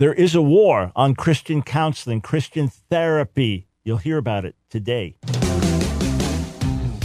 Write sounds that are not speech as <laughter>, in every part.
There is a war on Christian counseling, Christian therapy. You'll hear about it today.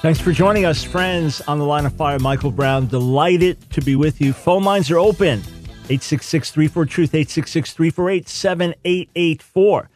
Thanks for joining us, friends, on the line of fire. Michael Brown, delighted to be with you. Phone lines are open 866 34 Truth, 866 348 7884.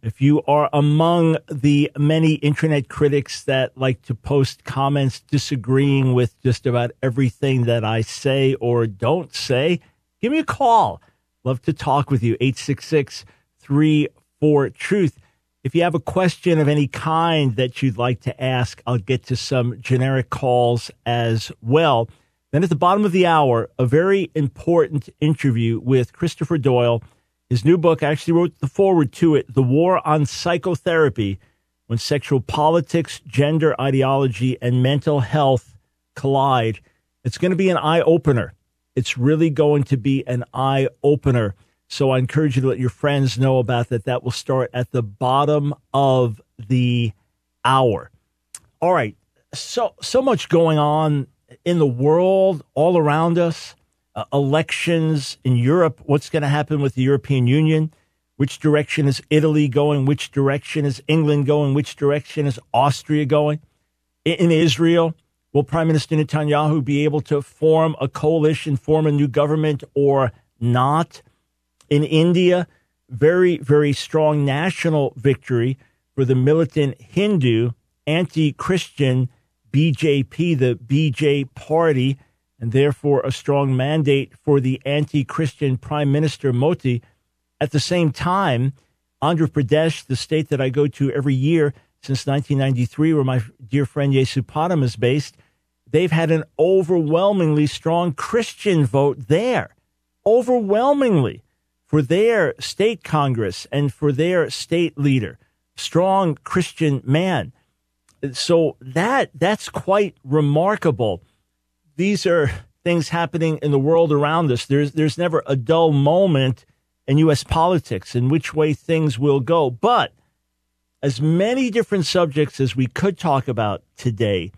If you are among the many internet critics that like to post comments disagreeing with just about everything that I say or don't say, give me a call. Love to talk with you. 866 34 Truth. If you have a question of any kind that you'd like to ask, I'll get to some generic calls as well. Then at the bottom of the hour, a very important interview with Christopher Doyle. His new book, I actually wrote the foreword to it, The War on Psychotherapy When Sexual Politics, Gender Ideology, and Mental Health Collide. It's going to be an eye opener. It's really going to be an eye opener. So I encourage you to let your friends know about that. That will start at the bottom of the hour. All right. So so much going on in the world all around us. Uh, elections in Europe. What's going to happen with the European Union? Which direction is Italy going? Which direction is England going? Which direction is Austria going? In, in Israel, will Prime Minister Netanyahu be able to form a coalition, form a new government, or not? In India, very, very strong national victory for the militant Hindu, anti Christian BJP, the BJ party, and therefore a strong mandate for the anti Christian Prime Minister Modi. At the same time, Andhra Pradesh, the state that I go to every year since 1993, where my dear friend Yesupadam is based, they've had an overwhelmingly strong Christian vote there. Overwhelmingly for their state congress and for their state leader, strong Christian man. So that that's quite remarkable. These are things happening in the world around us. There's there's never a dull moment in US politics in which way things will go. But as many different subjects as we could talk about today,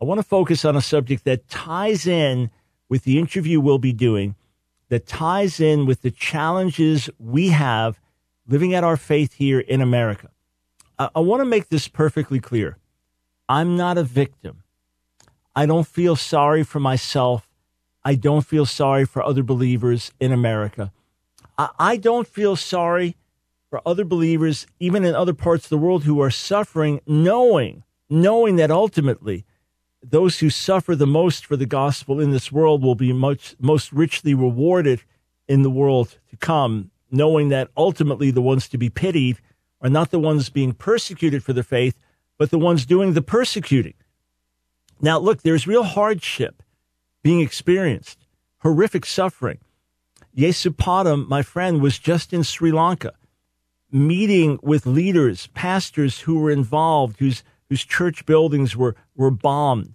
I want to focus on a subject that ties in with the interview we'll be doing that ties in with the challenges we have living out our faith here in America. I, I want to make this perfectly clear. I'm not a victim. I don't feel sorry for myself. I don't feel sorry for other believers in America. I, I don't feel sorry for other believers, even in other parts of the world, who are suffering, knowing, knowing that ultimately those who suffer the most for the gospel in this world will be much, most richly rewarded in the world to come, knowing that ultimately the ones to be pitied are not the ones being persecuted for their faith, but the ones doing the persecuting. Now, look, there's real hardship being experienced, horrific suffering. Yesupadam, my friend, was just in Sri Lanka, meeting with leaders, pastors who were involved, whose whose church buildings were, were bombed,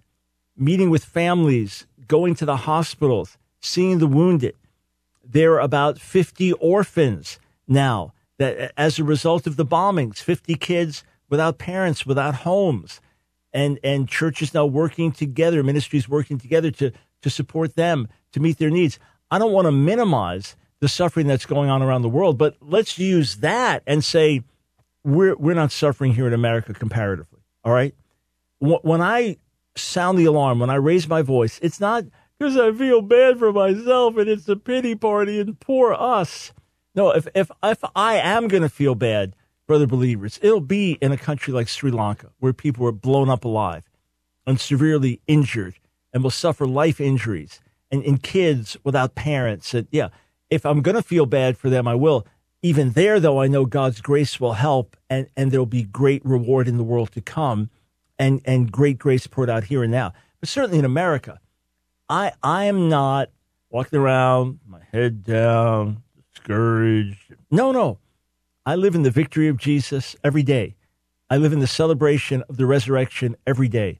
meeting with families, going to the hospitals, seeing the wounded. There are about 50 orphans now that as a result of the bombings, 50 kids without parents, without homes. And, and churches now working together, ministries working together to, to support them, to meet their needs. I don't want to minimize the suffering that's going on around the world, but let's use that and say we're, we're not suffering here in America comparatively. All right. When I sound the alarm, when I raise my voice, it's not because I feel bad for myself and it's a pity party and poor us. No, if, if, if I am going to feel bad for other believers, it'll be in a country like Sri Lanka where people are blown up alive and severely injured and will suffer life injuries and, and kids without parents. And yeah, if I'm going to feel bad for them, I will even there, though, I know God's grace will help and, and there'll be great reward in the world to come and, and great grace poured out here and now. But certainly in America, I, I am not walking around, my head down, discouraged. No, no. I live in the victory of Jesus every day. I live in the celebration of the resurrection every day.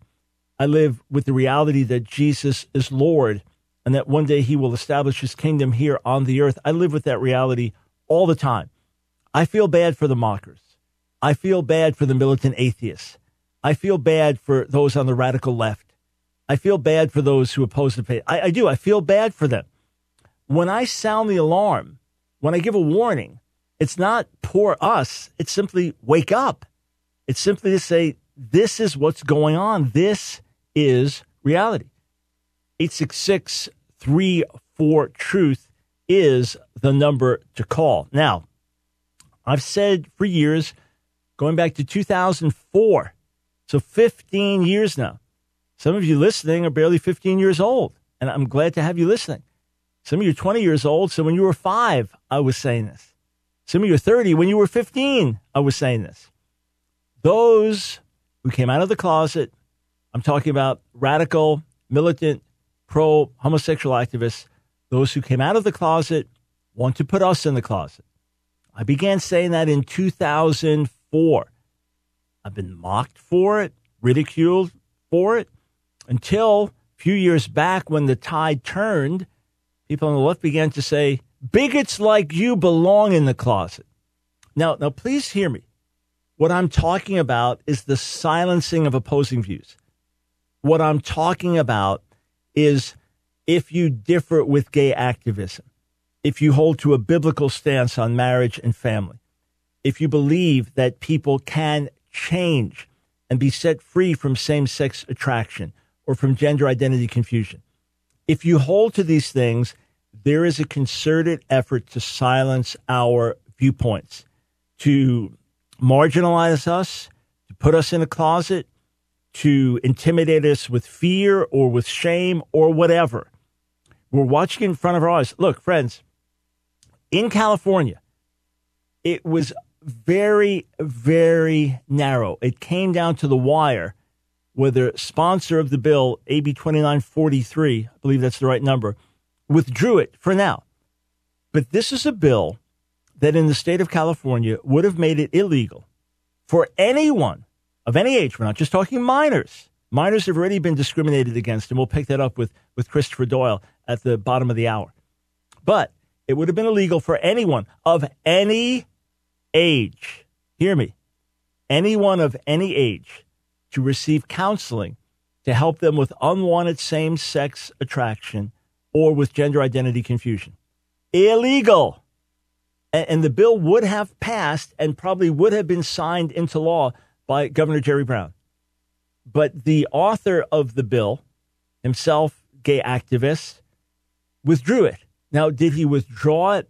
I live with the reality that Jesus is Lord and that one day he will establish his kingdom here on the earth. I live with that reality all the time. I feel bad for the mockers. I feel bad for the militant atheists. I feel bad for those on the radical left. I feel bad for those who oppose the faith. I, I do. I feel bad for them. When I sound the alarm, when I give a warning, it's not poor us. It's simply wake up. It's simply to say, this is what's going on. This is reality. 866 34 Truth is the number to call. Now, I've said for years, going back to 2004, so 15 years now. Some of you listening are barely 15 years old, and I'm glad to have you listening. Some of you are 20 years old, so when you were five, I was saying this. Some of you are 30, when you were 15, I was saying this. Those who came out of the closet, I'm talking about radical, militant, pro homosexual activists, those who came out of the closet want to put us in the closet. I began saying that in 2004. I've been mocked for it, ridiculed for it, until a few years back when the tide turned, people on the left began to say, bigots like you belong in the closet. Now, now please hear me. What I'm talking about is the silencing of opposing views. What I'm talking about is if you differ with gay activism, if you hold to a biblical stance on marriage and family, if you believe that people can change and be set free from same sex attraction or from gender identity confusion. If you hold to these things, there is a concerted effort to silence our viewpoints, to marginalize us, to put us in a closet, to intimidate us with fear or with shame or whatever. We're watching in front of our eyes. Look, friends, in California, it was very, very narrow. It came down to the wire where the sponsor of the bill, AB 2943, I believe that's the right number, withdrew it for now. But this is a bill that in the state of California would have made it illegal for anyone of any age. We're not just talking minors. Minors have already been discriminated against, and we'll pick that up with, with Christopher Doyle at the bottom of the hour. But it would have been illegal for anyone of any age, hear me, anyone of any age to receive counseling to help them with unwanted same sex attraction or with gender identity confusion. Illegal. And, the bill would have passed and probably would have been signed into law by Governor Jerry Brown. But the author of the bill, himself gay activist, withdrew it. Now, did he withdraw it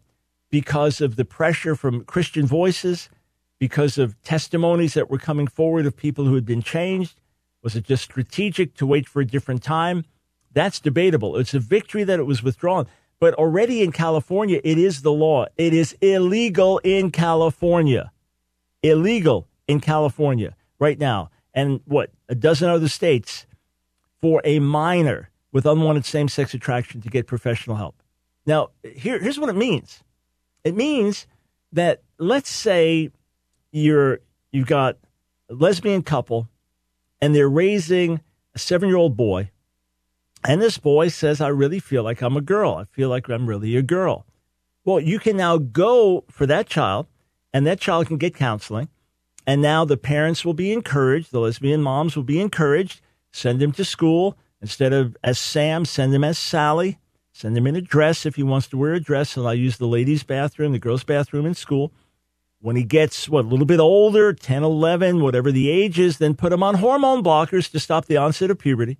because of the pressure from Christian voices, because of testimonies that were coming forward of people who had been changed? Was it just strategic to wait for a different time? That's debatable. It's a victory that it was withdrawn. But already in California, it is the law. It is illegal in California. Illegal in California right now. And what, a dozen other states for a minor with unwanted same sex attraction to get professional help. Now, here, here's what it means it means that let's say you're you've got a lesbian couple and they're raising a seven year old boy, and this boy says, I really feel like I'm a girl. I feel like I'm really a girl. Well, you can now go for that child, and that child can get counseling. And now the parents will be encouraged, the lesbian moms will be encouraged, send him to school. Instead of as Sam, send him as Sally. Send him in a dress if he wants to wear a dress, and I'll use the ladies' bathroom, the girls' bathroom in school. When he gets, what, a little bit older, 10, 11, whatever the age is, then put him on hormone blockers to stop the onset of puberty.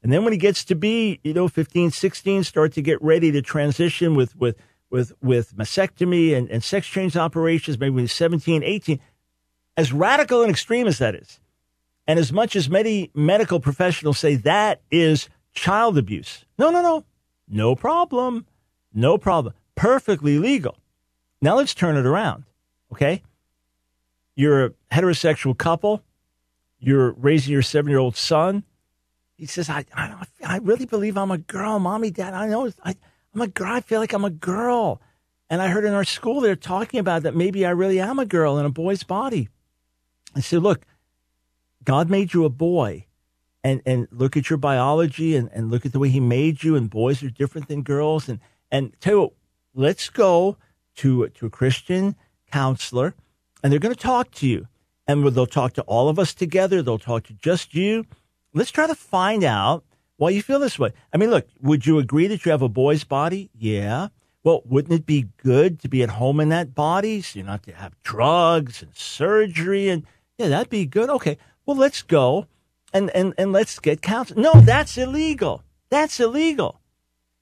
And then when he gets to be, you know, 15, 16, start to get ready to transition with, with, with, with mastectomy and, and sex change operations, maybe when he's 17, 18. As radical and extreme as that is, and as much as many medical professionals say that is child abuse. No, no, no. No problem. No problem. Perfectly legal. Now let's turn it around. Okay. You're a heterosexual couple. You're raising your seven year old son. He says, I, I, I really believe I'm a girl. Mommy, dad, I know I, I'm a girl. I feel like I'm a girl. And I heard in our school they're talking about that maybe I really am a girl in a boy's body. I said, look, God made you a boy. And, and look at your biology and, and look at the way he made you. And boys are different than girls. And, and tell you what, let's go to, to a Christian counselor and they're going to talk to you. And they'll talk to all of us together. They'll talk to just you. Let's try to find out why you feel this way. I mean, look, would you agree that you have a boy's body? Yeah. Well, wouldn't it be good to be at home in that body so you're not to have drugs and surgery? And yeah, that'd be good. Okay. Well, let's go and, and, and let's get counseling. No, that's illegal. That's illegal.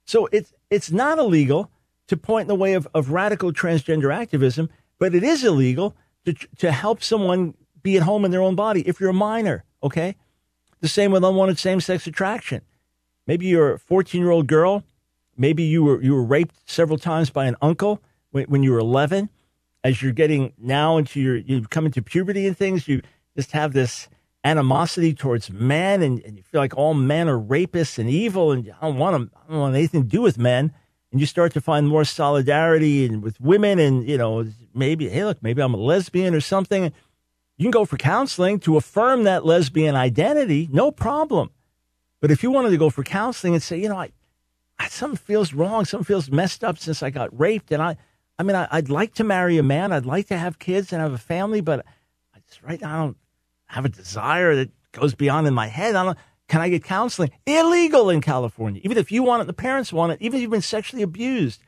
So it's, it's not illegal to point in the way of, of radical transgender activism, but it is illegal to, to help someone be at home in their own body if you're a minor. Okay. The same with unwanted same sex attraction. Maybe you're a 14 year old girl. Maybe you were, you were raped several times by an uncle when, when you were 11. As you're getting now into your, you come into puberty and things, you just have this animosity towards men and, and you feel like all men are rapists and evil and I don't want them, I don't want anything to do with men. And you start to find more solidarity and with women and, you know, maybe, hey, look, maybe I'm a lesbian or something you can go for counseling to affirm that lesbian identity, no problem. But if you wanted to go for counseling and say, you know, I, I something feels wrong, something feels messed up since I got raped, and I, I mean, I, would like to marry a man, I'd like to have kids and have a family, but right now I don't have a desire that goes beyond in my head. I don't. Can I get counseling? Illegal in California. Even if you want it, the parents want it. Even if you've been sexually abused,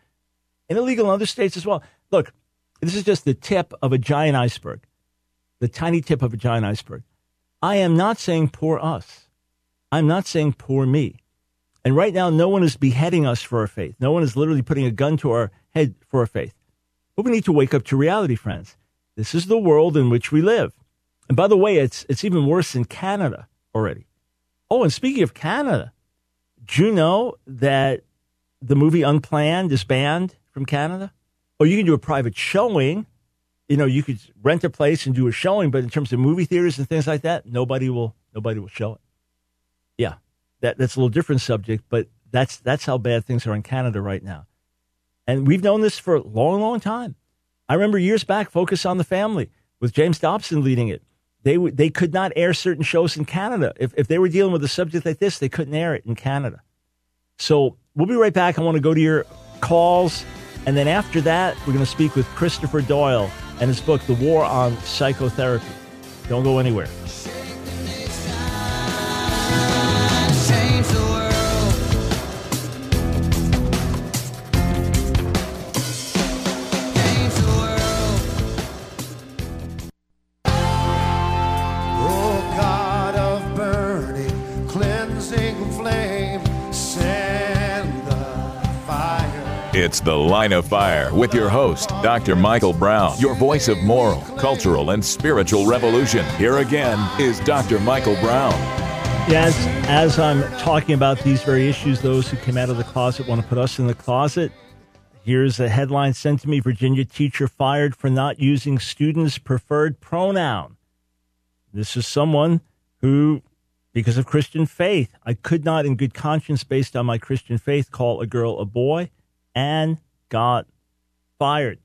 and illegal in other states as well. Look, this is just the tip of a giant iceberg the tiny tip of a giant iceberg. I am not saying poor us. I'm not saying poor me. And right now, no one is beheading us for our faith. No one is literally putting a gun to our head for our faith. But we need to wake up to reality, friends. This is the world in which we live. And by the way, it's, it's even worse in Canada already. Oh, and speaking of Canada, do you know that the movie Unplanned is banned from Canada? Or oh, you can do a private showing you know, you could rent a place and do a showing, but in terms of movie theaters and things like that, nobody will nobody will show it. Yeah, that that's a little different subject, but that's that's how bad things are in Canada right now, and we've known this for a long, long time. I remember years back, Focus on the Family with James Dobson leading it. They they could not air certain shows in Canada if if they were dealing with a subject like this, they couldn't air it in Canada. So we'll be right back. I want to go to your calls, and then after that, we're going to speak with Christopher Doyle and his book, The War on Psychotherapy. Don't go anywhere. It's The Line of Fire with your host, Dr. Michael Brown, your voice of moral, cultural, and spiritual revolution. Here again is Dr. Michael Brown. Yes, as I'm talking about these very issues, those who came out of the closet want to put us in the closet. Here's a headline sent to me Virginia teacher fired for not using students' preferred pronoun. This is someone who, because of Christian faith, I could not, in good conscience, based on my Christian faith, call a girl a boy and got fired.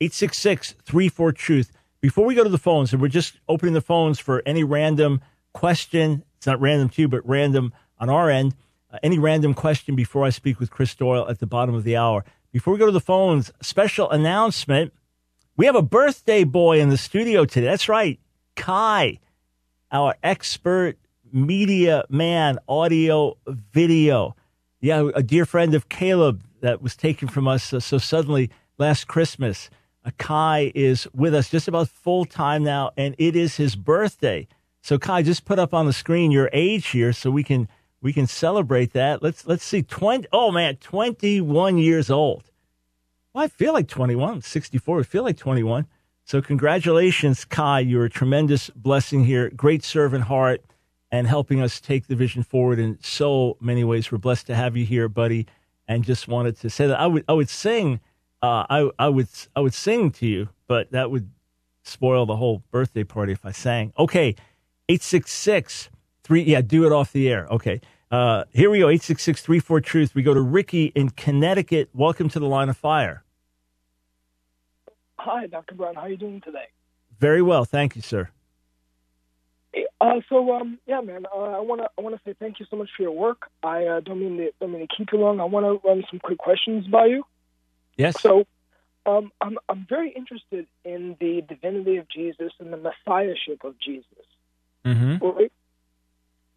866 34 Truth. Before we go to the phones, and we're just opening the phones for any random question. It's not random to you, but random on our end. Uh, any random question before I speak with Chris Doyle at the bottom of the hour. Before we go to the phones, special announcement. We have a birthday boy in the studio today. That's right. Kai, our expert media man, audio, video. Yeah, a dear friend of Caleb, that was taken from us uh, so suddenly last Christmas. Uh, Kai is with us just about full time now, and it is his birthday. So Kai, just put up on the screen your age here, so we can we can celebrate that. Let's let's see twenty. Oh man, twenty one years old. Well, I feel like 21, 64. I feel like 21. So congratulations, Kai. You're a tremendous blessing here. Great servant heart and helping us take the vision forward in so many ways. We're blessed to have you here, buddy and just wanted to say that I would I would sing uh, I I would I would sing to you, but that would spoil the whole birthday party if I sang. Okay, eight six six three. Yeah, do it off the air. Okay. Uh, here we go. Eight six six three four truth. We go to Ricky in Connecticut. Welcome to the line of fire. Hi, Dr. Brown. How are you doing today? Very well, thank you, sir. Uh, so um, yeah, man, uh, I wanna I wanna say thank you so much for your work. I uh, don't mean to don't mean to keep you long. I want to run some quick questions by you. Yes. So, um, I'm I'm very interested in the divinity of Jesus and the messiahship of Jesus. Mm-hmm. Right?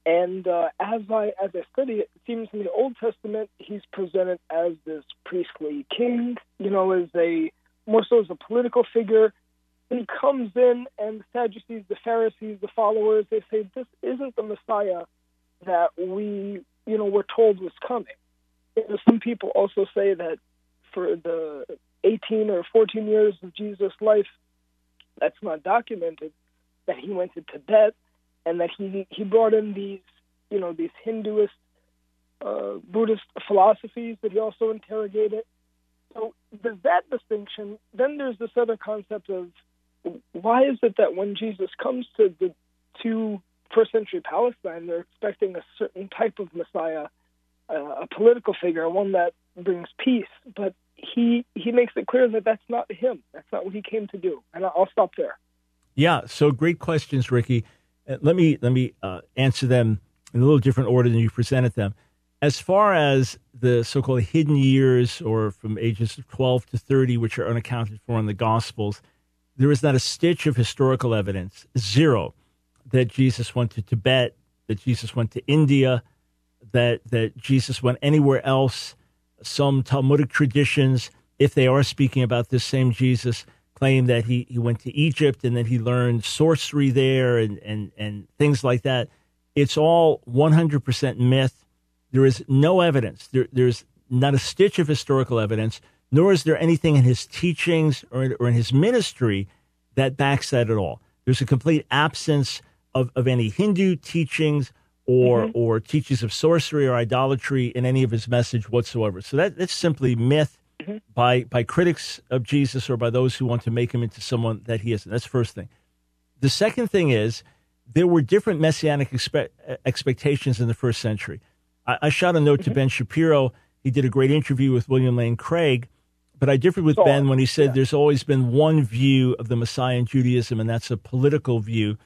And uh, as I as I study it, it seems in the Old Testament he's presented as this priestly king, you know, as a more so as a political figure. He comes in, and the Sadducees, the Pharisees, the followers, they say this isn't the Messiah that we, you know, were told was coming. You know, some people also say that for the 18 or 14 years of Jesus' life, that's not documented, that he went to Tibet and that he he brought in these, you know, these Hinduist, uh, Buddhist philosophies that he also interrogated. So there's that distinction. Then there's this other concept of why is it that when Jesus comes to the to first century Palestine, they're expecting a certain type of Messiah, uh, a political figure, one that brings peace, but he he makes it clear that that's not him. That's not what he came to do. And I'll stop there. Yeah. So great questions, Ricky. Uh, let me let me uh, answer them in a little different order than you presented them. As far as the so-called hidden years, or from ages of 12 to 30, which are unaccounted for in the Gospels, there is not a stitch of historical evidence, zero, that Jesus went to Tibet, that Jesus went to India, that that Jesus went anywhere else. Some Talmudic traditions, if they are speaking about this same Jesus, claim that he, he went to Egypt and that he learned sorcery there and, and, and things like that. It's all 100% myth. There is no evidence. There, there's not a stitch of historical evidence, nor is there anything in his teachings or, or in his ministry that backs that at all. There's a complete absence of, of any Hindu teachings or mm-hmm. or teachings of sorcery or idolatry in any of his message whatsoever. So that, that's simply myth mm-hmm. by by critics of Jesus or by those who want to make him into someone that he isn't. That's the first thing. The second thing is there were different messianic expe- expectations in the first century. I, I shot a note mm-hmm. to Ben Shapiro. He did a great interview with William Lane Craig, but I differed with Ben when he said yeah. there's always been one view of the Messiah in Judaism, and that's a political view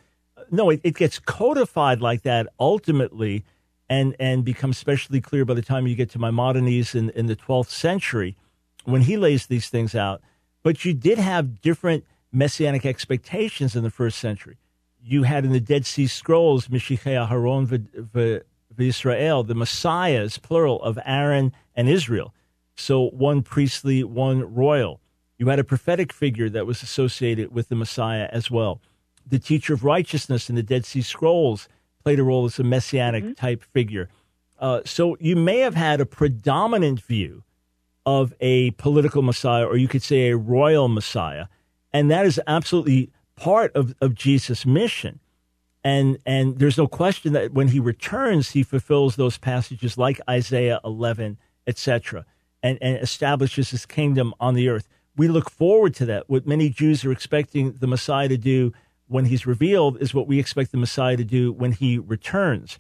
no, it, it gets codified like that ultimately and, and becomes especially clear by the time you get to Maimonides in, in the 12th century when he lays these things out. But you did have different messianic expectations in the first century. You had in the Dead Sea Scrolls, Mashiach Haron v'Israel, the messiahs, plural, of Aaron and Israel. So one priestly, one royal. You had a prophetic figure that was associated with the Messiah as well the teacher of righteousness in the Dead Sea Scrolls played a role as a messianic mm-hmm. type figure. Uh, so you may have had a predominant view of a political messiah, or you could say a royal messiah, and that is absolutely part of, of Jesus' mission. And and there's no question that when he returns, he fulfills those passages like Isaiah 11, etc., and, and establishes his kingdom on the earth. We look forward to that. What many Jews are expecting the Messiah to do when he's revealed is what we expect the Messiah to do when he returns.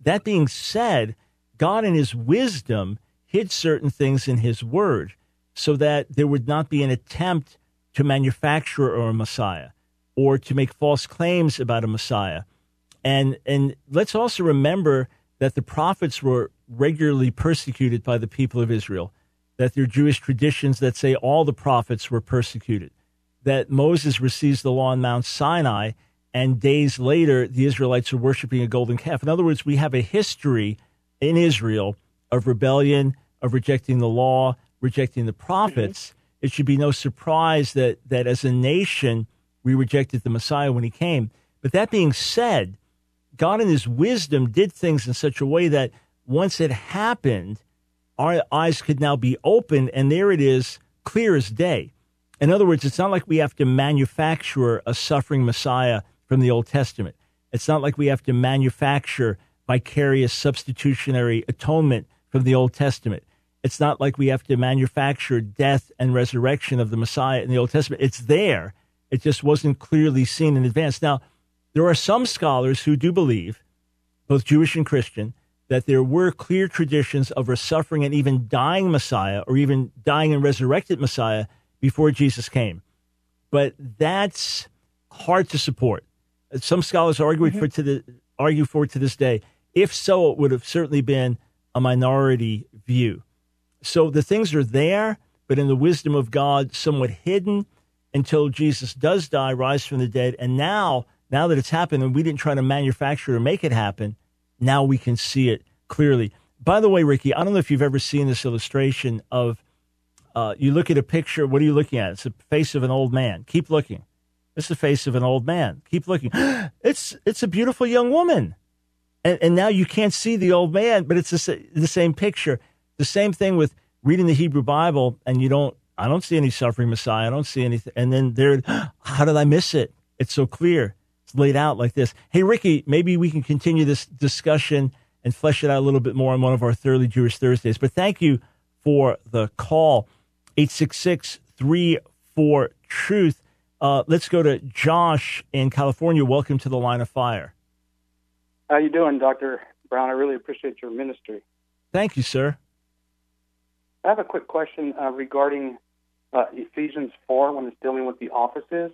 That being said, God in his wisdom hid certain things in his word so that there would not be an attempt to manufacture a Messiah or to make false claims about a Messiah. And and let's also remember that the prophets were regularly persecuted by the people of Israel, that there are Jewish traditions that say all the prophets were persecuted that Moses receives the law on Mount Sinai, and days later, the Israelites are worshiping a golden calf. In other words, we have a history in Israel of rebellion, of rejecting the law, rejecting the prophets. Mm-hmm. It should be no surprise that, that as a nation, we rejected the Messiah when he came. But that being said, God in his wisdom did things in such a way that once it happened, our eyes could now be opened, and there it is, clear as day. In other words, it's not like we have to manufacture a suffering Messiah from the Old Testament. It's not like we have to manufacture vicarious substitutionary atonement from the Old Testament. It's not like we have to manufacture death and resurrection of the Messiah in the Old Testament. It's there. It just wasn't clearly seen in advance. Now, there are some scholars who do believe, both Jewish and Christian, that there were clear traditions of a suffering and even dying Messiah, or even dying and resurrected Messiah before Jesus came. but that's hard to support. Some scholars argue mm-hmm. for to the argue for to this day. If so, it would have certainly been a minority view. So the things are there, but in the wisdom of God, somewhat hidden until Jesus does die, rise from the dead, and now, now that it's happened, and we didn't try to manufacture or make it happen, now we can see it clearly. By the way, Ricky, I don't know if you've ever seen this illustration of uh, you look at a picture. What are you looking at? It's the face of an old man. Keep looking. It's the face of an old man. Keep looking. <gasps> It's it's a beautiful young woman, and and now you can't see the old man, but it's the, the same picture. The same thing with reading the Hebrew Bible, and you don't. I don't see any suffering Messiah. I don't see anything. And then there, <gasps> how did I miss it? It's so clear. It's laid out like this. Hey, Ricky, maybe we can continue this discussion and flesh it out a little bit more on one of our Thoroughly Jewish Thursdays. But thank you for the call. 866 34 Truth. Uh, let's go to Josh in California. Welcome to the line of fire. How you doing, Dr. Brown? I really appreciate your ministry. Thank you, sir. I have a quick question uh, regarding uh, Ephesians 4 when it's dealing with the offices.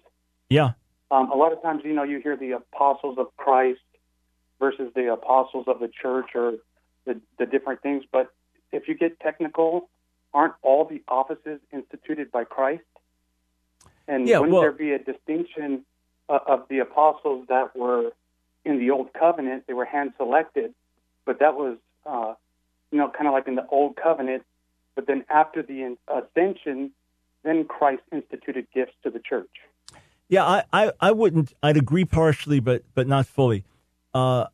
Yeah. Um, a lot of times, you know, you hear the apostles of Christ versus the apostles of the church or the, the different things. But if you get technical, aren't all the offices instituted by Christ? And yeah, wouldn't well, there be a distinction uh, of the apostles that were in the old covenant? They were hand selected, but that was, uh, you know, kind of like in the old covenant. But then after the ascension, then Christ instituted gifts to the church. Yeah, I, I, I wouldn't. I'd agree partially, but but not fully. Uh,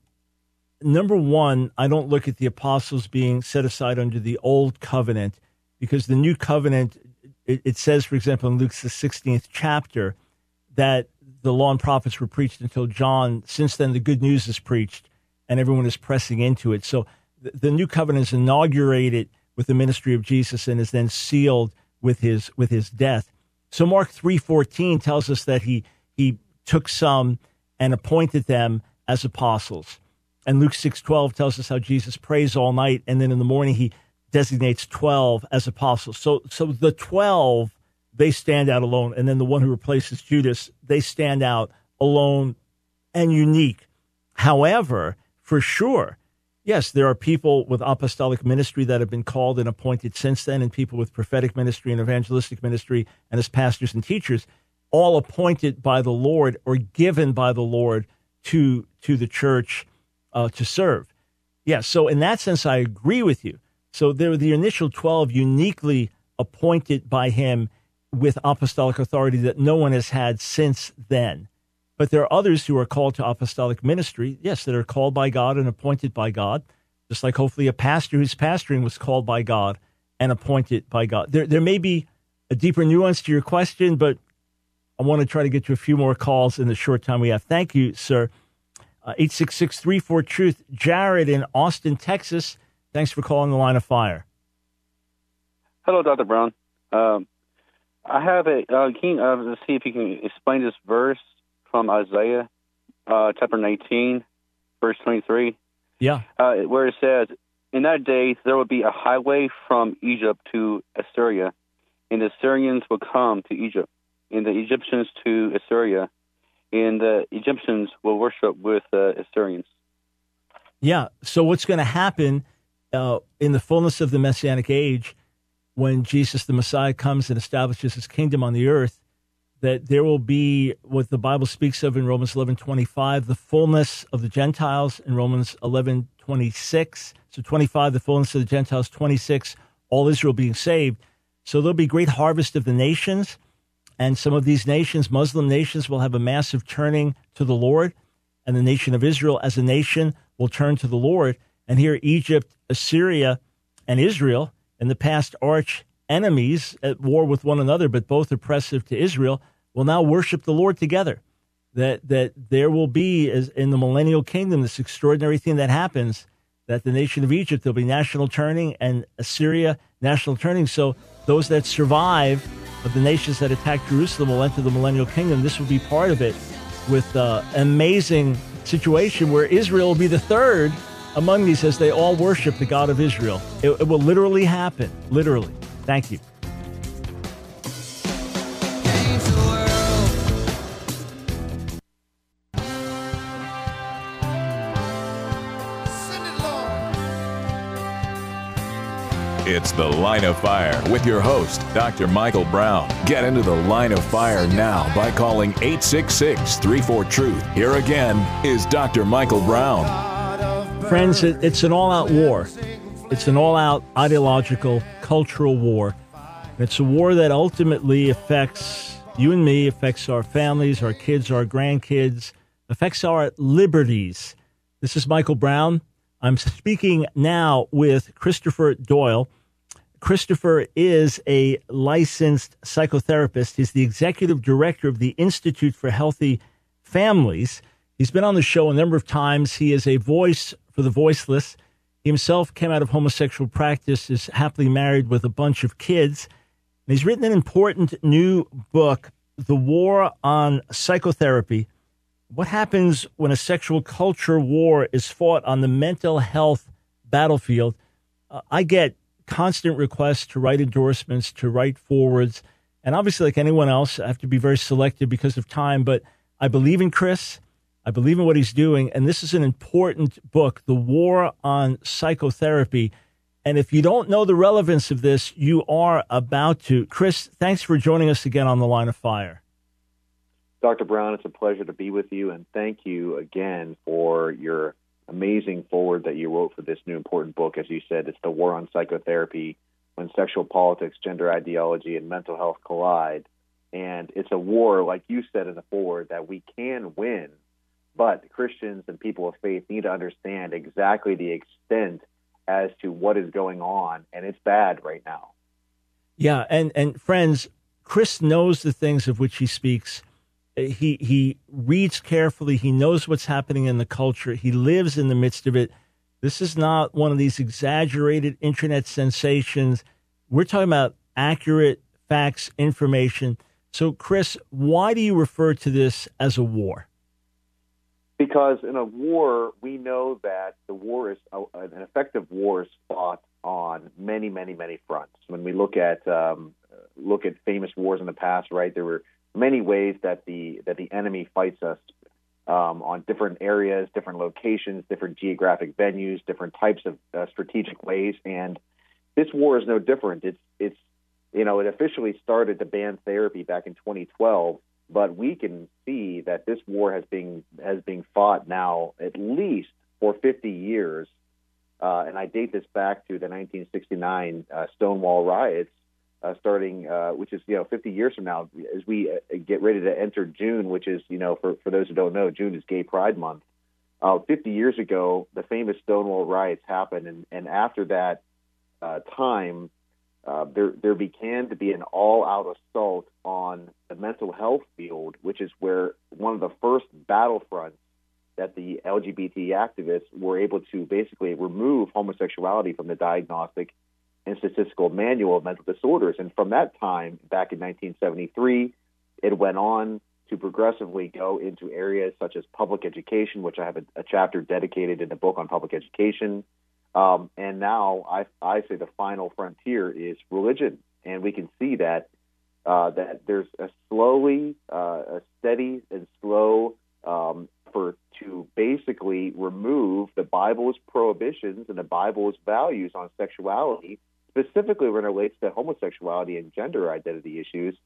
number one, I don't look at the apostles being set aside under the old covenant because the new covenant, it, it says, for example, in Luke's the 16th chapter, that the law and prophets were preached until John. Since then, the good news is preached, and everyone is pressing into it. So the, the new covenant is inaugurated with the ministry of Jesus and is then sealed with his with his death. So Mark three fourteen tells us that he he took some and appointed them as apostles. And Luke 6:12 tells us how Jesus prays all night and then in the morning he designates 12 as apostles. So so the 12 they stand out alone and then the one who replaces Judas, they stand out alone and unique. However, for sure, yes, there are people with apostolic ministry that have been called and appointed since then and people with prophetic ministry and evangelistic ministry and as pastors and teachers all appointed by the Lord or given by the Lord to to the church uh, to serve. Yeah, so in that sense, I agree with you. So there were the initial 12 uniquely appointed by him with apostolic authority that no one has had since then. But there are others who are called to apostolic ministry, yes, that are called by God and appointed by God, just like hopefully a pastor who's pastoring was called by God and appointed by God. There, there may be a deeper nuance to your question, but I want to try to get to a few more calls in the short time we have. Thank you, sir. Uh, 866 34 Truth. Jared in Austin, Texas. Thanks for calling the line of fire. Hello, Dr. Brown. Um, I have a. Uh, can you, uh, see if you can explain this verse from Isaiah, uh, chapter 19, verse 23. Yeah. Uh, where it says, In that day there will be a highway from Egypt to Assyria, and the Assyrians will come to Egypt, and the Egyptians to Assyria, and the Egyptians will worship with the Assyrians. Yeah. So what's going to happen uh, in the fullness of the Messianic age, when Jesus the Messiah comes and establishes his kingdom on the earth, that there will be what the Bible speaks of in Romans 11 25, the fullness of the Gentiles in Romans 11 26. So 25, the fullness of the Gentiles, 26, all Israel being saved. So there'll be great harvest of the nations. And some of these nations, Muslim nations, will have a massive turning to the Lord. And the nation of Israel as a nation will turn to the Lord. And here, Egypt, Assyria, and Israel, in the past arch enemies at war with one another, but both oppressive to Israel, will now worship the Lord together. That, that there will be, as in the millennial kingdom, this extraordinary thing that happens that the nation of Egypt, there'll be national turning, and Assyria, national turning. So those that survive of the nations that attack Jerusalem will enter the millennial kingdom. This will be part of it with uh, an amazing situation where Israel will be the third among these as they all worship the God of Israel. It, it will literally happen. Literally. Thank you. It's the Line of Fire with your host, Dr. Michael Brown. Get into the Line of Fire now by calling 866 34 Truth. Here again is Dr. Michael Brown. Friends, it's an all out war. It's an all out ideological, cultural war. It's a war that ultimately affects you and me, affects our families, our kids, our grandkids, affects our liberties. This is Michael Brown. I'm speaking now with Christopher Doyle. Christopher is a licensed psychotherapist. He's the executive director of the Institute for Healthy Families. He's been on the show a number of times. He is a voice for the voiceless. He himself came out of homosexual practice, is happily married with a bunch of kids. And he's written an important new book, The War on Psychotherapy what happens when a sexual culture war is fought on the mental health battlefield? Uh, I get constant requests to write endorsements, to write forewords. And obviously, like anyone else, I have to be very selective because of time. But I believe in Chris. I believe in what he's doing. And this is an important book, The War on Psychotherapy. And if you don't know the relevance of this, you are about to. Chris, thanks for joining us again on the line of fire. Dr. Brown, it's a pleasure to be with you, and thank you again for your amazing foreword that you wrote for this new important book. As you said, it's the war on psychotherapy when sexual politics, gender ideology, and mental health collide. And it's a war, like you said in the foreword, that we can win, but Christians and people of faith need to understand exactly the extent as to what is going on, and it's bad right now. Yeah, and and friends, Chris knows the things of which he speaks he he reads carefully. He knows what's happening in the culture. He lives in the midst of it. This is not one of these exaggerated internet sensations. We're talking about accurate facts, information. So, Chris, why do you refer to this as a war? Because in a war, we know that the war is uh, an effective war is fought on many, many, many fronts. When we look at um, look at famous wars in the past, right? There were many ways that the that the enemy fights us um, on different areas, different locations, different geographic venues, different types of uh, strategic ways, and this war is no different. It's it's you know it officially started to ban therapy back in 2012, but we can see that this war has been has been fought now at least for 50 years, uh, and I date this back to the 1969 uh, Stonewall riots uh, starting, uh, which is you know 50 years from now, as we uh, get ready to enter June, which is you know for for those who don't know, June is Gay Pride Month. Uh, 50 years ago, the famous Stonewall riots happened, and and after that time, uh, there there began to be an all-out assault on the mental health field, which is where one of the first battlefronts that the LGBT activists were able to basically remove homosexuality from the diagnostic and Statistical Manual of Mental Disorders. And from that time, back in 1973, it went on to progressively go into areas such as public education, which I have a, a chapter dedicated in the book on public education. Um, and now I, I say the final frontier is religion. And we can see that uh, that there's a slowly, uh, a steady and slow um, for to basically remove the Bible's prohibitions and the Bible's values on sexuality specifically when it relates to homosexuality and gender identity issues,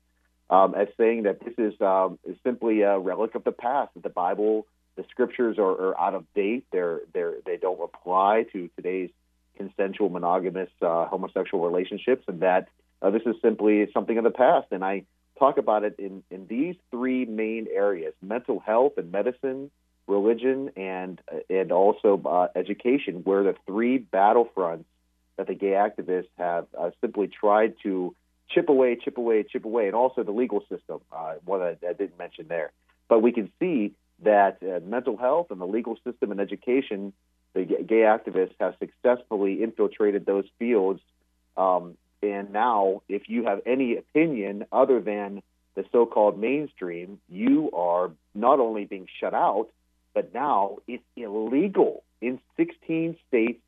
um, as saying that this is, um, is simply a relic of the past, that the Bible, the scriptures are, are out of date, they're, they're, they don't apply to today's consensual monogamous uh, homosexual relationships, and that uh, this is simply something of the past. And I talk about it in, in these three main areas mental health and medicine, religion, and, and also uh, education, where the three battlefronts that the gay activists have uh, simply tried to chip away, chip away, chip away, and also the legal system, uh, one that I didn't mention there. But we can see that uh, mental health and the legal system and education, the gay activists have successfully infiltrated those fields. Um, and now, if you have any opinion other than the so called mainstream, you are not only being shut out, but now it's illegal in 16 states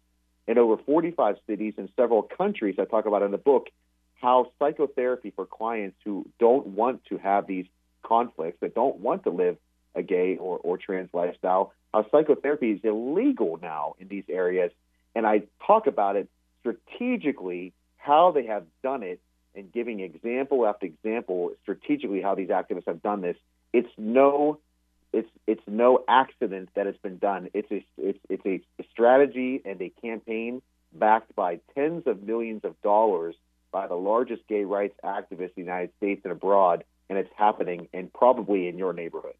and over 45 cities in several countries. I talk about in the book how psychotherapy for clients who don't want to have these conflicts, that don't want to live a gay or, or trans lifestyle, how psychotherapy is illegal now in these areas. And I talk about it strategically how they have done it and giving example after example strategically how these activists have done this. It's no it's it's no accident that it's been done. It's a it's it's a strategy and a campaign backed by tens of millions of dollars by the largest gay rights activists in the United States and abroad, and it's happening and probably in your neighborhood.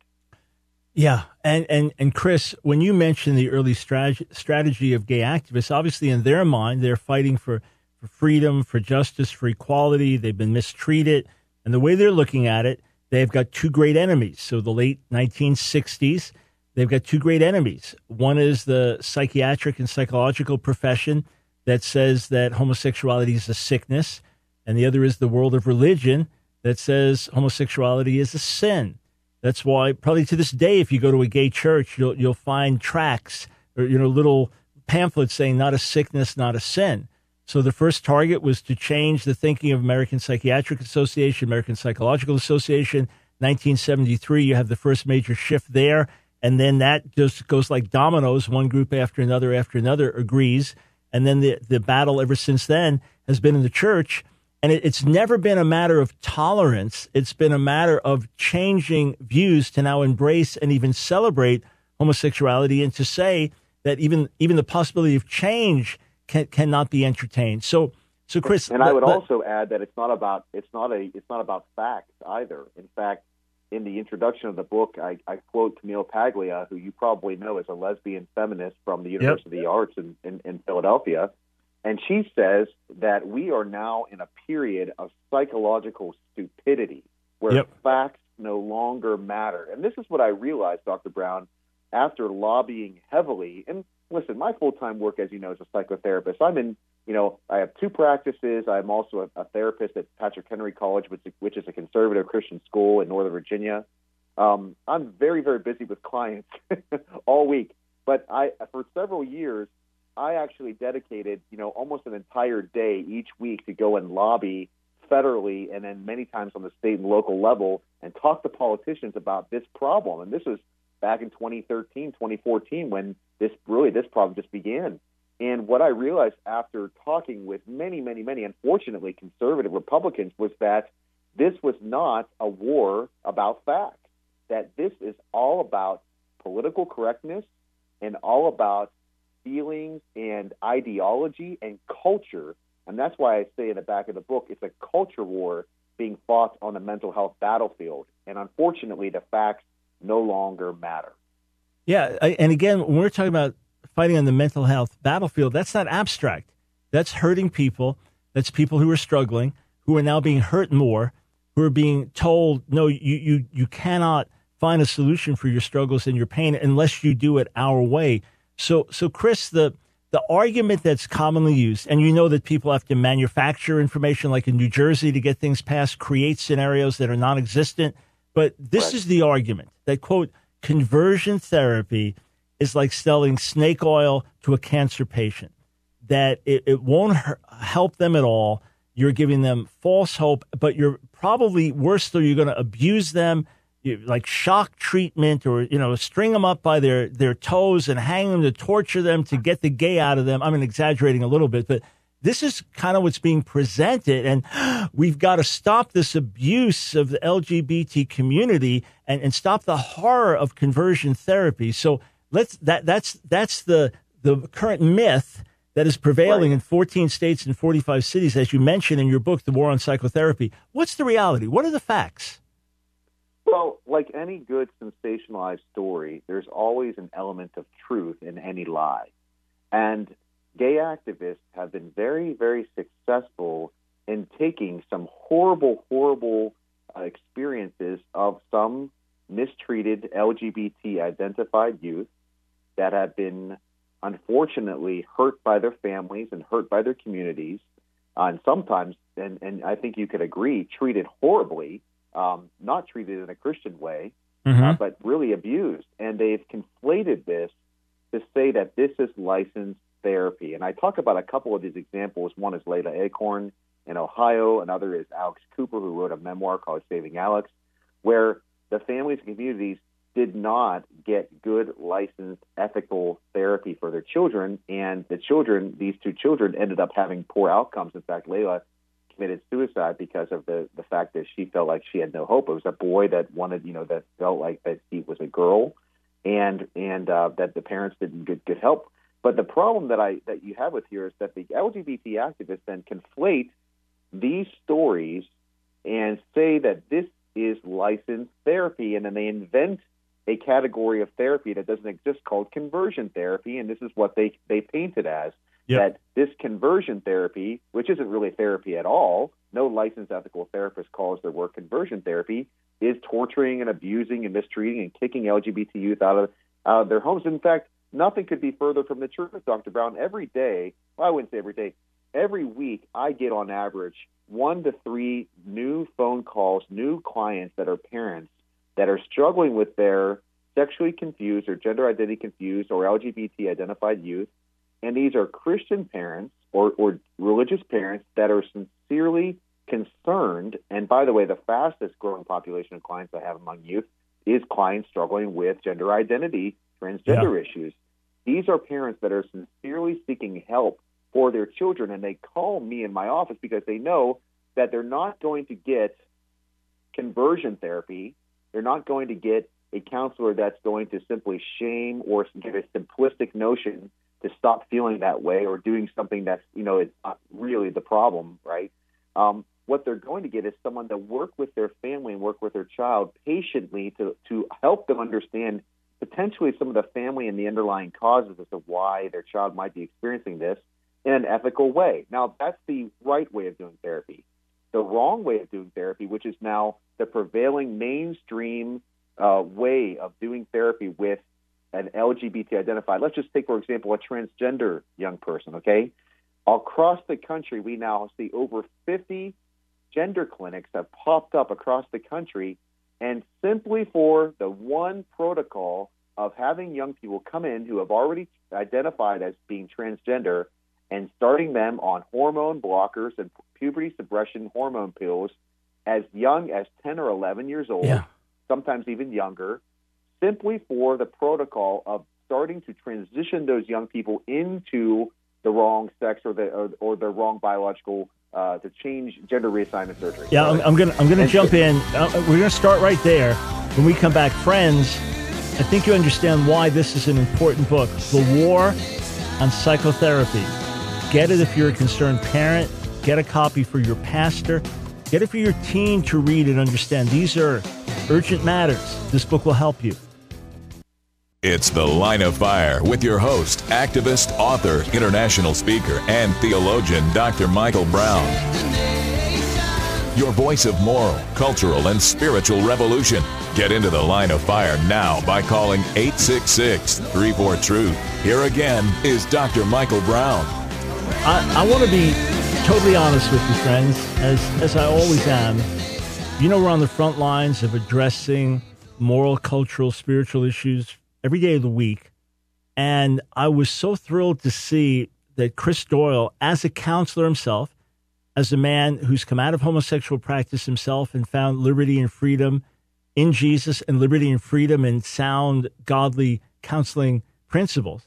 Yeah, and and and Chris, when you mentioned the early strategy strategy of gay activists, obviously in their mind they're fighting for for freedom, for justice, for equality. They've been mistreated, and the way they're looking at it, they've got two great enemies. So the late 1960s, they've got two great enemies. One is the psychiatric and psychological profession that says that homosexuality is a sickness, and the other is the world of religion that says homosexuality is a sin. That's why, probably to this day, if you go to a gay church, you'll you'll find tracts or you know little pamphlets saying "not a sickness, not a sin." So the first target was to change the thinking of American Psychiatric Association, American Psychological Association. 1973, you have the first major shift there, and then that just goes like dominoes. One group after another after another agrees and then the, the battle ever since then has been in the church. And it, it's never been a matter of tolerance. It's been a matter of changing views to now embrace and even celebrate homosexuality and to say that even, even the possibility of change can, cannot be entertained. So, so Chris, and I would also add that it's not about it's not a it's not about facts either. In fact, in the introduction of the book, I, I quote Camille Paglia, who you probably know is a lesbian feminist from the University yep. of the Arts in, in, in Philadelphia. And she says that we are now in a period of psychological stupidity where yep. facts no longer matter. And this is what I realized, Dr. Brown, after lobbying heavily. And listen, my full time work, as you know, is a psychotherapist. I'm in you know, I have two practices. I'm also a, a therapist at Patrick Henry College, which, which is a conservative Christian school in Northern Virginia. Um, I'm very, very busy with clients <laughs> all week. But I, for several years, I actually dedicated, you know, almost an entire day each week to go and lobby federally and then many times on the state and local level and talk to politicians about this problem. And this was back in 2013, 2014 when this really this problem just began. And what I realized after talking with many, many, many, unfortunately, conservative Republicans was that this was not a war about facts, that this is all about political correctness and all about feelings and ideology and culture. And that's why I say in the back of the book, it's a culture war being fought on the mental health battlefield. And unfortunately, the facts no longer matter. Yeah. And again, when we're talking about fighting on the mental health battlefield, that's not abstract. That's hurting people. That's people who are struggling, who are now being hurt more, who are being told, no, you, you, you cannot find a solution for your struggles and your pain unless you do it our way. So, so Chris, the, the argument that's commonly used, and you know that people have to manufacture information like in New Jersey to get things passed, create scenarios that are non existent. But this right. is the argument that, quote, conversion therapy is like selling snake oil to a cancer patient, that it, it won't help them at all. You're giving them false hope, but you're probably worse still, you're going to abuse them. You, like shock treatment or you know string them up by their their toes and hang them to torture them to get the gay out of them i'm exaggerating a little bit but this is kind of what's being presented and <gasps> we've got to stop this abuse of the lgbt community and, and stop the horror of conversion therapy so let's that that's that's the the current myth that is prevailing right. in 14 states and 45 cities, as you mentioned in your book, The War on Psychotherapy. What's the reality? What are the facts? Well, like any good sensationalized story, there's always an element of truth in any lie. And gay activists have been very, very successful in taking some horrible, horrible uh, experiences of some mistreated LGBT identified youth that have been unfortunately hurt by their families and hurt by their communities, uh, and sometimes, and, and I think you could agree, treated horribly, um, not treated in a Christian way, mm-hmm. uh, but really abused. And they've conflated this to say that this is licensed therapy. And I talk about a couple of these examples. One is Leelah Alcorn in Ohio, another is Alex Cooper, who wrote a memoir called Saving Alex, where the families and communities did not get good licensed ethical therapy for their children and the children these two children ended up having poor outcomes in fact leelah committed suicide because of the the fact that she felt like she had no hope it was a boy that wanted you know that felt like that he was a girl and and uh, that the parents didn't get good help but the problem that i that you have with here is that the lgbt activists then conflate these stories and say that this is licensed therapy and then they invent a category of therapy that doesn't exist called conversion therapy, and this is what they they paint it as. Yep. That this conversion therapy, which isn't really therapy at all, no licensed ethical therapist calls their work conversion therapy, is torturing and abusing and mistreating and kicking LGBT youth out of out of their homes. In fact, nothing could be further from the truth, Dr. Brown. Every day, well, I wouldn't say every day, every week, I get on average one to three new phone calls, new clients that are parents that are struggling with their sexually confused or gender identity confused or LGBT identified youth. And these are Christian parents or, or religious parents that are sincerely concerned. And by the way, the fastest growing population of clients I have among youth is clients struggling with gender identity, transgender Yeah. issues. These are parents that are sincerely seeking help for their children, and they call me in my office because they know that they're not going to get conversion therapy. They're not going to get a counselor that's going to simply shame or give a simplistic notion to stop feeling that way or doing something that's you know it's not really the problem, right? Um, what they're going to get is someone to work with their family and work with their child patiently to to help them understand potentially some of the family and the underlying causes as to why their child might be experiencing this in an ethical way. Now, that's the right way of doing therapy. The wrong way of doing therapy, which is now the prevailing mainstream uh, way of doing therapy with an LGBT identified, let's just take, for example, a transgender young person, okay? Across the country, we now see over 50 gender clinics have popped up across the country, and simply for the one protocol of having young people come in who have already identified as being transgender and starting them on hormone blockers and puberty suppression hormone pills as young as 10 or 11 years old, Yeah. sometimes even younger, simply for the protocol of starting to transition those young people into the wrong sex or the or, or the wrong biological uh, to change gender reassignment surgery. Yeah, I'm, I'm gonna I'm gonna jump in. Uh, we're gonna start right there. When we come back, friends, I think you understand why this is an important book. The War on Psychotherapy. Get it if you're a concerned parent. Get a copy for your pastor. Get it for your teen to read and understand. These are urgent matters. This book will help you. It's The Line of Fire with your host, activist, author, international speaker, and theologian, Dr. Michael Brown. Your voice of moral, cultural, and spiritual revolution. Get into the line of fire now by calling 866 34 Truth. Here again is Dr. Michael Brown. I, I want to be totally honest with you, friends, as, as I always am. You know, we're on the front lines of addressing moral, cultural, spiritual issues every day of the week. And I was so thrilled to see that Chris Doyle, as a counselor himself, as a man who's come out of homosexual practice himself and found liberty and freedom in Jesus and liberty and freedom and sound, godly counseling principles,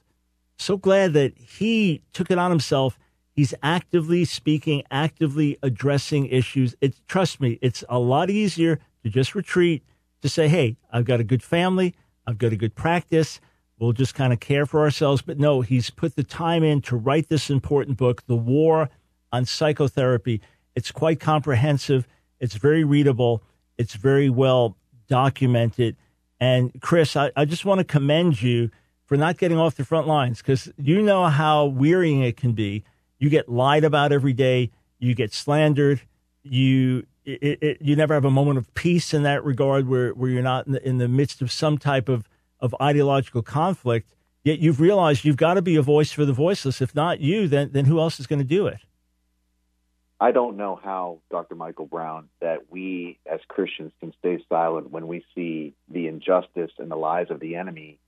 so glad that he took it on himself. He's actively speaking, actively addressing issues. It's trust me, it's a lot easier to just retreat to say, "Hey, I've got a good family, I've got a good practice. We'll just kind of care for ourselves." But no, he's put the time in to write this important book, "The War on Psychotherapy." It's quite comprehensive. It's very readable. It's very well documented. And Chris, I, I just want to commend you for not getting off the front lines because you know how wearying it can be. You get lied about every day. You get slandered. You it, it, you never have a moment of peace in that regard, where where you're not in the, in the midst of some type of of ideological conflict. Yet you've realized you've got to be a voice for the voiceless. If not you, then then who else is going to do it? I don't know how, Dr. Michael Brown, that we as Christians can stay silent when we see the injustice and the lies of the enemy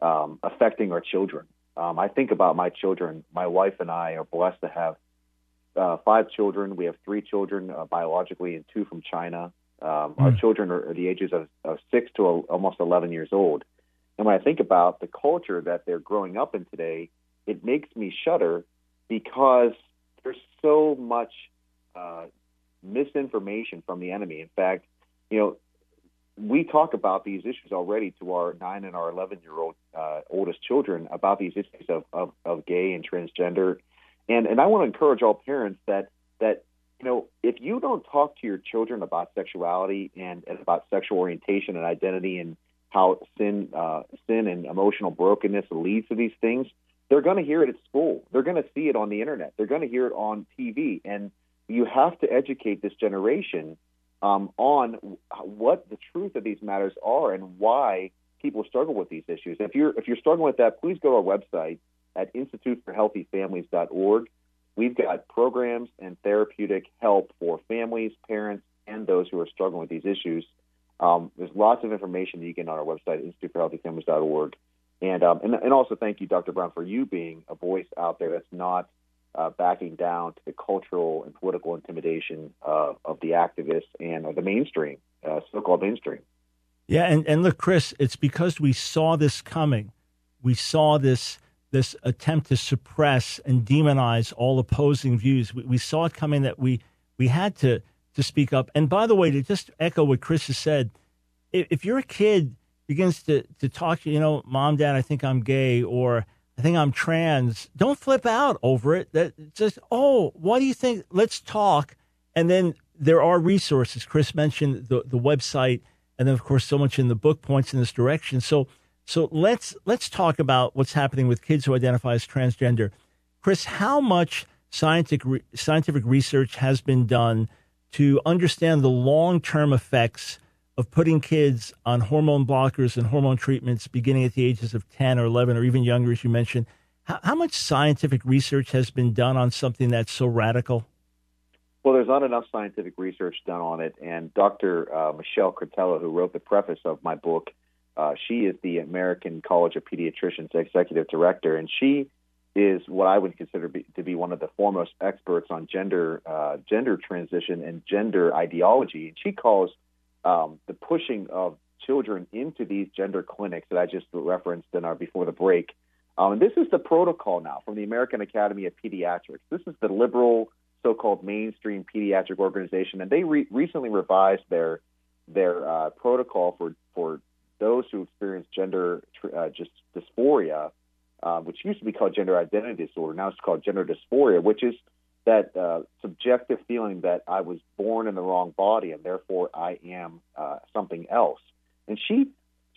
um, affecting our children. Um, I think about my children. My wife and I are blessed to have uh, five children. We have three children uh, biologically and two from China. Um, mm. Our children are, are the ages of, of six to a, almost 11 years old. And when I think about the culture that they're growing up in today, it makes me shudder because there's so much uh, misinformation from the enemy. In fact, you know, we talk about these issues already to our nine and our 11 year old uh, oldest children about these issues of, of, of gay and transgender. And, and I want to encourage all parents that, that, you know, if you don't talk to your children about sexuality and, and about sexual orientation and identity and how sin, uh, sin and emotional brokenness leads to these things, they're going to hear it at school. They're going to see it on the internet. They're going to hear it on TV. And you have to educate this generation um, on what the truth of these matters are and why people struggle with these issues. If you're if you're struggling with that, please go to our website at instituteforhealthyfamilies.org. We've got programs and therapeutic help for families, parents, and those who are struggling with these issues. Um, there's lots of information that you get on our website, instituteforhealthyfamilies.org. And, um, and, and also thank you, Dr. Brown, for you being a voice out there that's not uh, backing down to the cultural and political intimidation uh, of the activists and of the mainstream, uh, so-called mainstream. Yeah, and, and look, Chris, it's because we saw this coming. We saw this this attempt to suppress and demonize all opposing views. We, we saw it coming that we we had to to speak up. And by the way, to just echo what Chris has said, if, if your kid begins to to talk, you know, mom, dad, I think I'm gay, or I think I'm trans. Don't flip out over it. That just, oh, what do you think? Let's talk. And then there are resources. Chris mentioned the, the website, and then of course so much in the book points in this direction. So so let's let's talk about what's happening with kids who identify as transgender. Chris, how much scientific scientific research has been done to understand the long term effects of putting kids on hormone blockers and hormone treatments beginning at the ages of 10 or 11 or even younger, as you mentioned. How, how much scientific research has been done on something that's so radical? Well, there's not enough scientific research done on it. And Dr. Uh, Michelle Cretella, who wrote the preface of my book, uh, she is the American College of Pediatricians executive director, and she is what I would consider be, to be one of the foremost experts on gender uh, gender transition and gender ideology. And she calls um, the pushing of children into these gender clinics that I just referenced in our before the break. Um, and this is the protocol now from the American Academy of Pediatrics. This is the liberal, so-called mainstream pediatric organization, and they re- recently revised their their uh, protocol for for those who experience gender uh, just dysphoria, uh, which used to be called gender identity disorder. Now it's called gender dysphoria, which is that uh, subjective feeling that I was born in the wrong body and therefore I am uh, something else. And she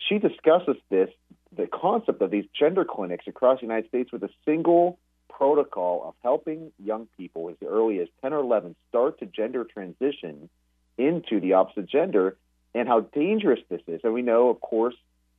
she discusses this the concept of these gender clinics across the United States with a single protocol of helping young people as early as 10 or 11 start to gender transition into the opposite gender and how dangerous this is. And we know, of course,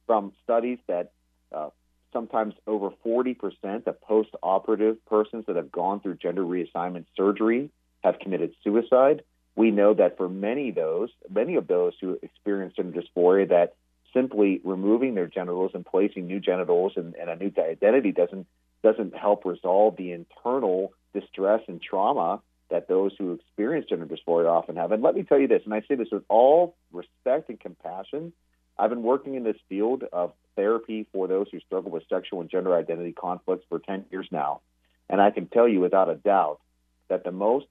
from studies that uh, sometimes over 40% of post operative persons that have gone through gender reassignment surgery have committed suicide. We know that for many of those, many of those who experience gender dysphoria, that simply removing their genitals and placing new genitals and, and a new identity doesn't doesn't help resolve the internal distress and trauma that those who experience gender dysphoria often have. And let me tell you this, and I say this with all respect and compassion. I've been working in this field of therapy for those who struggle with sexual and gender identity conflicts for 10 years now. And I can tell you without a doubt that the most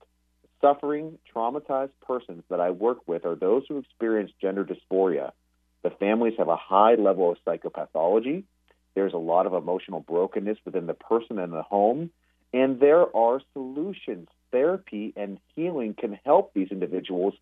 suffering, traumatized persons that I work with are those who experience gender dysphoria. The families have a high level of psychopathology. There's a lot of emotional brokenness within the person and the home. And there are solutions. Therapy and healing can help these individuals.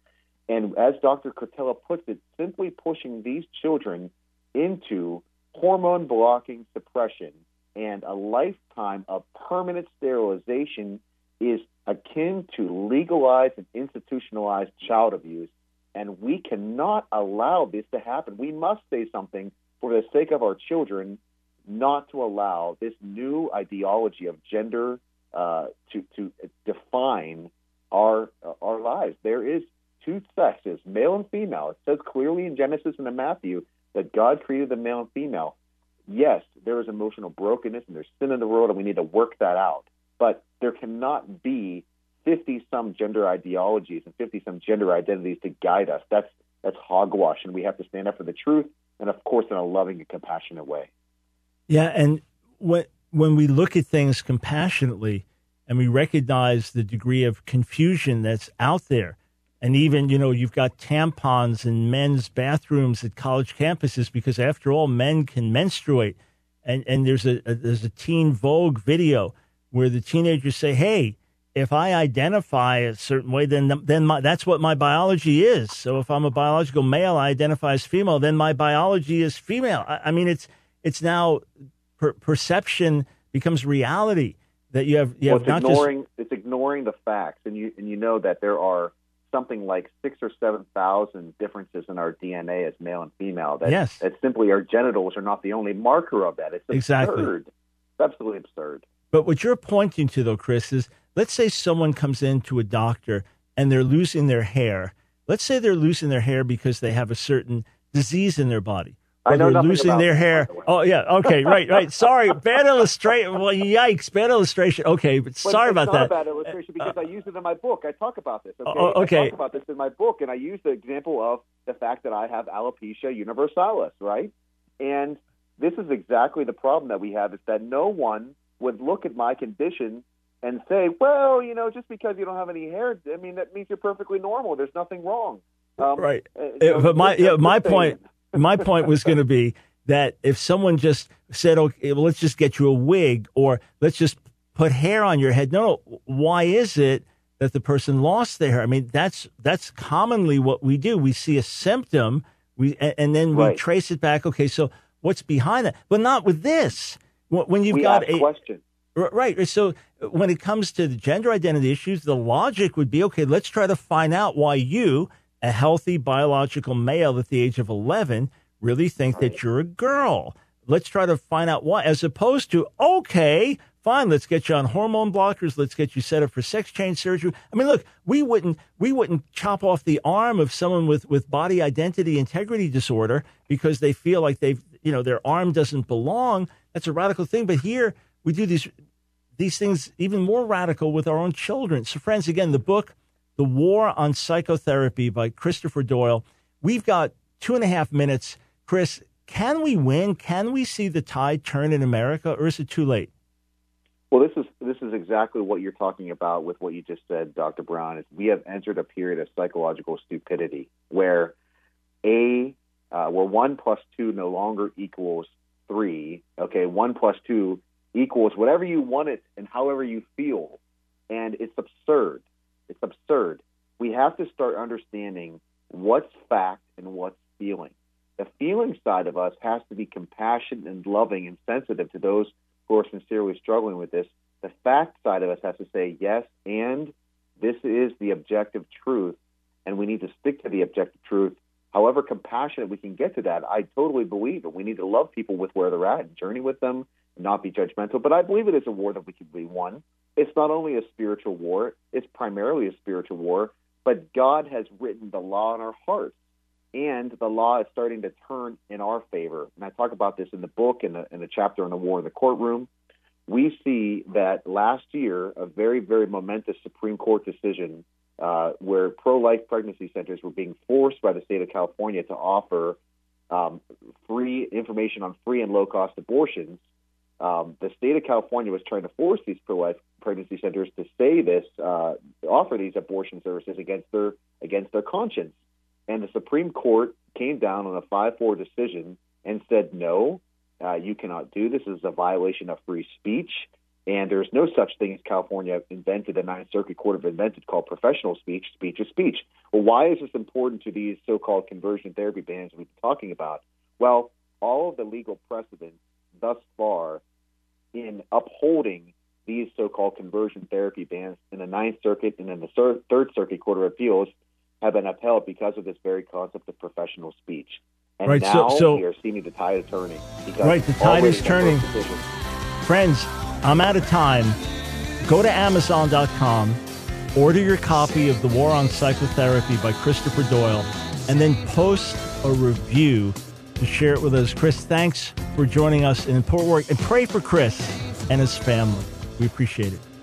And as Dr. Cretella puts it, simply pushing these children into hormone blocking suppression and a lifetime of permanent sterilization is akin to legalized and institutionalized child abuse. And we cannot allow this to happen. We must say something for the sake of our children not to allow this new ideology of gender uh, to, to define our, uh, our lives. There is two sexes, male and female. It says clearly in Genesis and in Matthew that God created the male and female. Yes, there is emotional brokenness and there's sin in the world, and we need to work that out. But there cannot be 50 some gender ideologies and 50 some gender identities to guide us. That's that's hogwash, and we have to stand up for the truth, and of course, in a loving and compassionate way. Yeah, and when when we look at things compassionately, and we recognize the degree of confusion that's out there, and even you know you've got tampons in men's bathrooms at college campuses because after all, men can menstruate, and and there's a, a there's a Teen Vogue video where the teenagers say, "Hey." if I identify a certain way, then then my, that's what my biology is. So if I'm a biological male, I identify as female. Then my biology is female. I, I mean, it's it's now per, perception becomes reality that you have. You well, have it's ignoring just, it's ignoring the facts, and you and you know that there are something like six or seven thousand differences in our DNA as male and female. That, yes. that simply our genitals are not the only marker of that. It's absurd. Exactly. It's absolutely absurd. But what you're pointing to, though, Chris, is let's say someone comes into a doctor and they're losing their hair. Let's say they're losing their hair because they have a certain disease in their body. I know they're losing their hair. Oh yeah, okay, right, right. Sorry, <laughs> bad illustration. Well, yikes, bad illustration. Okay, but sorry about that. bad illustration because uh, I use it in my book. I talk about this. Okay, uh, okay. I talk about this in my book, and I use the example of the fact that I have alopecia universalis, right? And this is exactly the problem that we have: is that no one would look at my condition and say, well, you know, just because you don't have any hair, I mean, that means you're perfectly normal. There's nothing wrong. Um, right. Uh, know, but my yeah, my point my point was going to be that if someone just said, okay, well, let's just get you a wig or let's just put hair on your head. No, no. Why is it that the person lost their hair? I mean, that's that's commonly what we do. We see a symptom, we and then we right. trace it back. Okay, so what's behind that? But not with this. When you've we got a question Right. So when it comes to the gender identity issues, the logic would be okay, let's try to find out why you, a healthy biological male at the age of 11, really think that you're a girl. Let's try to find out why, as opposed to, okay, fine, let's get you on hormone blockers. Let's get you set up for sex change surgery. I mean, look, we wouldn't, we wouldn't chop off the arm of someone with, with body identity integrity disorder because they feel like they've, you know, their arm doesn't belong. That's a radical thing. But here, we do these these things even more radical with our own children. So, friends, again, the book, The War on Psychotherapy by Christopher Doyle. We've got two and a half minutes. Chris, can we win? Can we see the tide turn in America, or is it too late? Well, this is this is exactly what you're talking about with what you just said, Dr. Brown. Is we have entered a period of psychological stupidity where a uh, where one plus two no longer equals three. Okay, one plus two equals whatever you want it and however you feel. And it's absurd. It's absurd. We have to start understanding what's fact and what's feeling. The feeling side of us has to be compassionate and loving and sensitive to those who are sincerely struggling with this. The fact side of us has to say, yes, and this is the objective truth, and we need to stick to the objective truth. However compassionate we can get to that, I totally believe it. We need to love people with where they're at and journey with them and not be judgmental. But I believe it is a war that we can be won. It's not only a spiritual war, it's primarily a spiritual war, but God has written the law in our hearts. And the law is starting to turn in our favor. And I talk about this in the book, in the, in the chapter on the war in the courtroom. We see that last year, a very, very momentous Supreme Court decision uh, where pro life pregnancy centers were being forced by the state of California to offer um, free information on free and low cost abortions um, the state of California was trying to force these pro-life pregnancy centers to say this, uh, offer these abortion services against their against their conscience. And the Supreme Court came down on a five-four decision and said, no, uh, you cannot do this. This is a violation of free speech. And there's no such thing as California invented, the Ninth Circuit Court have invented called professional speech. Speech is speech. Well, why is this important to these so-called conversion therapy bans we've been talking about? Well, all of the legal precedents thus far in upholding these so-called conversion therapy bans in the Ninth Circuit and in the Third Circuit Court of Appeals have been upheld because of this very concept of professional speech. And right, now so, so, we are seeing the tide is turning. Right, the tide is turning. Friends, I'm out of time. Go to Amazon.com, order your copy of The War on Psychotherapy by Christopher Doyle, and then post a review to share it with us. Chris, thanks for joining us in important work and pray for Chris and his family. We appreciate it.